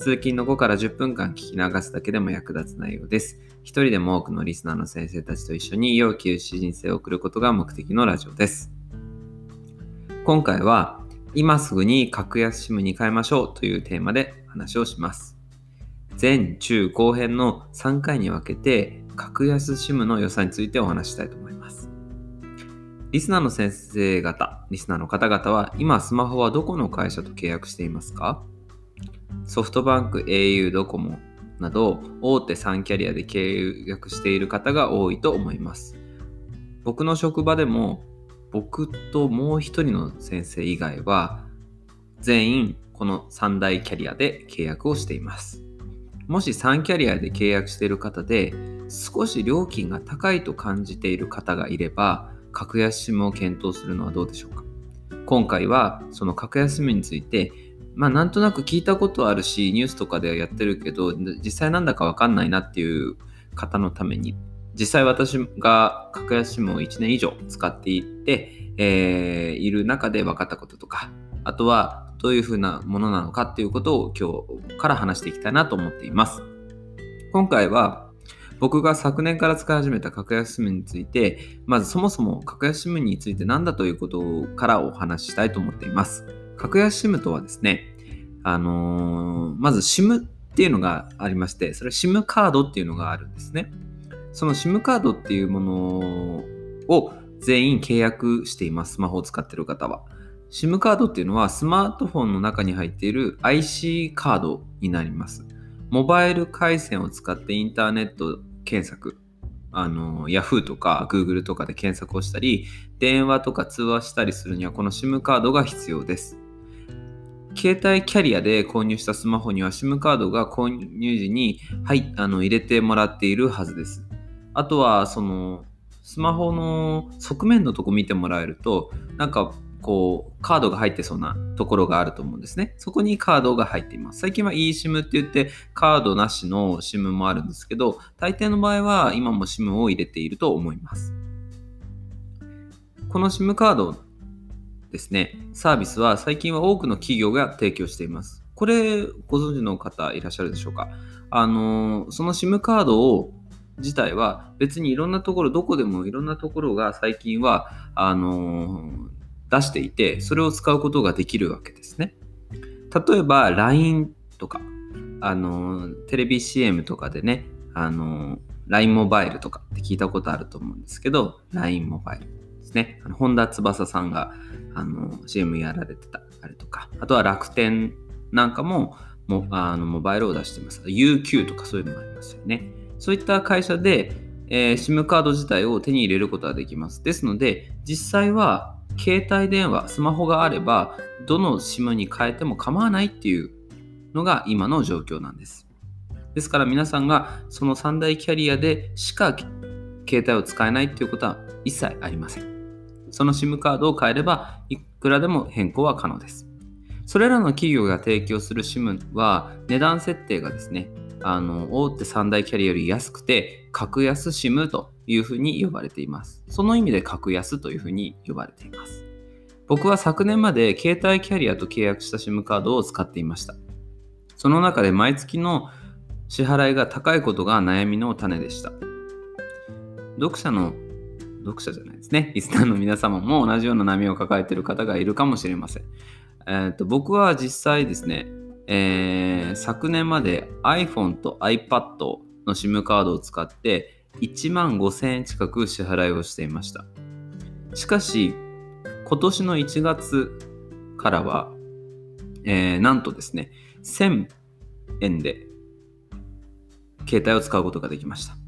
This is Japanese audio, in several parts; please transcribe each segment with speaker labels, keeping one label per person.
Speaker 1: 通勤の後から10分間聞き流すだけでも役立つ内容です。一人でも多くのリスナーの先生たちと一緒に良き人生を送ることが目的のラジオです。今回は今すぐに格安 SIM に変えましょうというテーマで話をします。前中後編の3回に分けて格安 SIM の良さについてお話したいと思います。リスナーの先生方、リスナーの方々は今スマホはどこの会社と契約していますか？ソフトバンク、au、ドコモなど大手3キャリアで契約している方が多いと思います。僕の職場でも僕ともう一人の先生以外は全員この3大キャリアで契約をしています。もし3キャリアで契約している方で少し料金が高いと感じている方がいれば格安 SIM を検討するのはどうでしょうか？今回はその格安 SIM についてまあなんとなく聞いたことあるしニュースとかではやってるけど実際なんだかわかんないなっていう方のために。実際私が格安 SIM を1年以上使っていって、えーいる中で分かったこととかあとはどういうふうなものなのかっていうことを今日から話していきたいなと思っています。今回は僕が昨年から使い始めた格安 SIM についてまずそもそも格安 SIM について何だということからお話ししたいと思っています。格安 SIM とはですねあのーまず SIM っていうのがありましてそれは SIM カードっていうのがあるんですね。その SIM カードっていうものを全員契約していますスマホを使っている方は。SIM カードっていうのはスマートフォンの中に入っている IC カードになります。モバイル回線を使ってインターネット検索。あの Yahoo とか Google とかで検索をしたり電話とか通話したりするにはこの SIM カードが必要です。携帯キャリアで購入したスマホには SIM カードが購入時に、はい、あの入れてもらっているはずです。あとはそのスマホの側面のとこ見てもらえるとなんかこうカードが入ってそうなところがあると思うんですね。そこにカードが入っています。最近は eSIM って言ってカードなしの SIM もあるんですけど大抵の場合は今も SIM を入れていると思います。この SIM カードですね、サービスは最近は多くの企業が提供しています。これご存知の方いらっしゃるでしょうか？あの、その SIM カードを自体は別にいろんなところ、どこでもいろんなところが最近はあの出していて、それを使うことができるわけですね。例えば LINE とか、あのテレビ CM とかでね、あの LINE モバイルとかって聞いたことあると思うんですけど、LINE モバイルですね。本田翼さんがあの CM やられてたあれとか、あとは楽天なんかももあのモバイルを出してます。UQ とかそういうのもありますよね。そういった会社で、えー SIM カード自体を手に入れることができます。ですので、実際は携帯電話、スマホがあれば、どの SIM に変えても構わないっていうのが今の状況なんです。ですから皆さんがその3大キャリアでしか携帯を使えないっていうことは一切ありません。その SIM カードを変えればいくらでも変更は可能です。それらの企業が提供する SIM は値段設定がですね、あの大手3大キャリアより安くて格安 SIM というふうに呼ばれています。その意味で格安というふうに呼ばれています。僕は昨年まで携帯キャリアと契約した SIM カードを使っていました。その中で毎月の支払いが高いことが悩みの種でした。読者の読者じゃないですね。リスナーの皆様も同じような波を抱えている方がいるかもしれません。えーと僕は実際ですね、えー昨年まで iPhone と iPad の SIM カードを使って1万5000円近く支払いをしていました。しかし、今年の1月からは、えーなんとですね、1000円で携帯を使うことができました。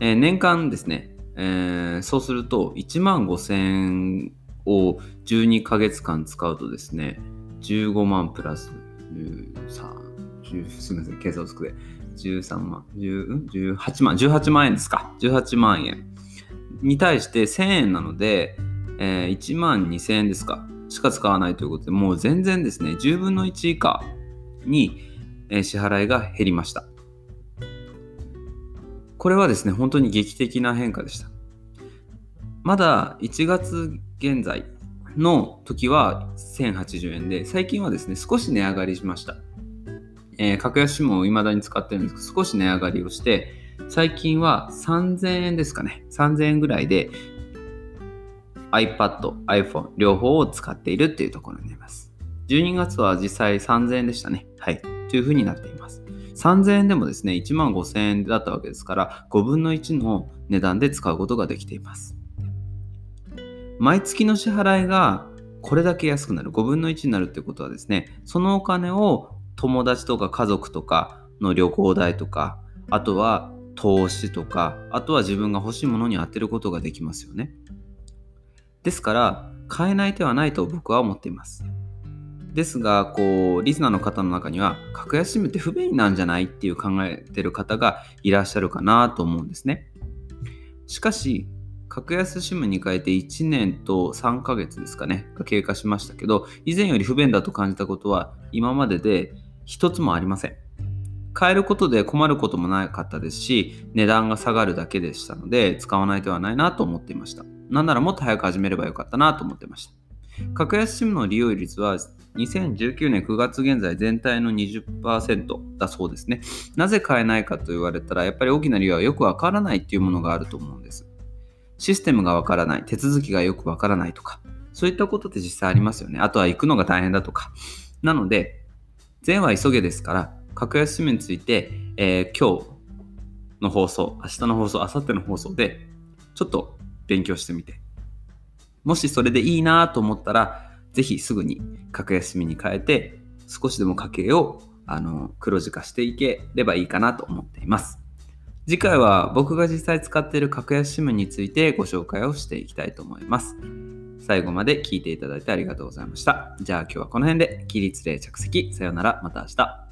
Speaker 1: えー年間ですね、えーそうすると1万5000円を12ヶ月間使うとですね、15万プラス13、すみません、計算つくで、13万、10 18万、18万円ですか。18万円に対して1000円なので、えー、1万2000円ですか。しか使わないということで、もう全然ですね、10分の1以下に、えー、支払いが減りました。これはですね、本当に劇的な変化でした。まだ1月現在の時は1080円で、最近はですね、少し値上がりしました。えー、格安 SIM を未だに使ってるんですけど、少し値上がりをして、最近は3000円ですかね。3000円ぐらいで iPad、iPhone 両方を使っているっていうところになります。12月は実際3000円でしたね。はい。というふうになっています。3000円でもですね、1万5000円だったわけですから、5分の1の値段で使うことができています。毎月の支払いがこれだけ安くなる、5分の1になるってことはですね、そのお金を友達とか家族とかの旅行代とか、あとは投資とか、あとは自分が欲しいものに当てることができますよね。ですから、買えない手はないと僕は思っています。ですが、こう、リスナーの方の中には、格安 SIM って不便なんじゃないっていう考えてる方がいらっしゃるかなと思うんですね。しかし、格安 SIM に変えて1年と3ヶ月ですかね、が経過しましたけど、以前より不便だと感じたことは今までで一つもありません。変えることで困ることもなかったですし、値段が下がるだけでしたので、使わない手はないなと思っていました。なんならもっと早く始めればよかったなと思ってました。格安 SIM の利用率は2019年9月現在全体の20%だそうですね。なぜ買えないかと言われたら、やっぱり大きな理由はよくわからないっていうものがあると思うんです。システムがわからない、手続きがよくわからないとか、そういったことって実際ありますよね。あとは行くのが大変だとか。なので、善は急げですから、格安 SIM について、えー、今日の放送、明日の放送、明後日の放送で、ちょっと勉強してみて。もしそれでいいなと思ったら、ぜひすぐに格安 SIM に変えて、少しでも家計をあの黒字化していければいいかなと思っています。次回は僕が実際使っている格安 SIM についてご紹介をしていきたいと思います。最後まで聞いていただいてありがとうございました。じゃあ今日はこの辺で起立例着席。さようなら。また明日。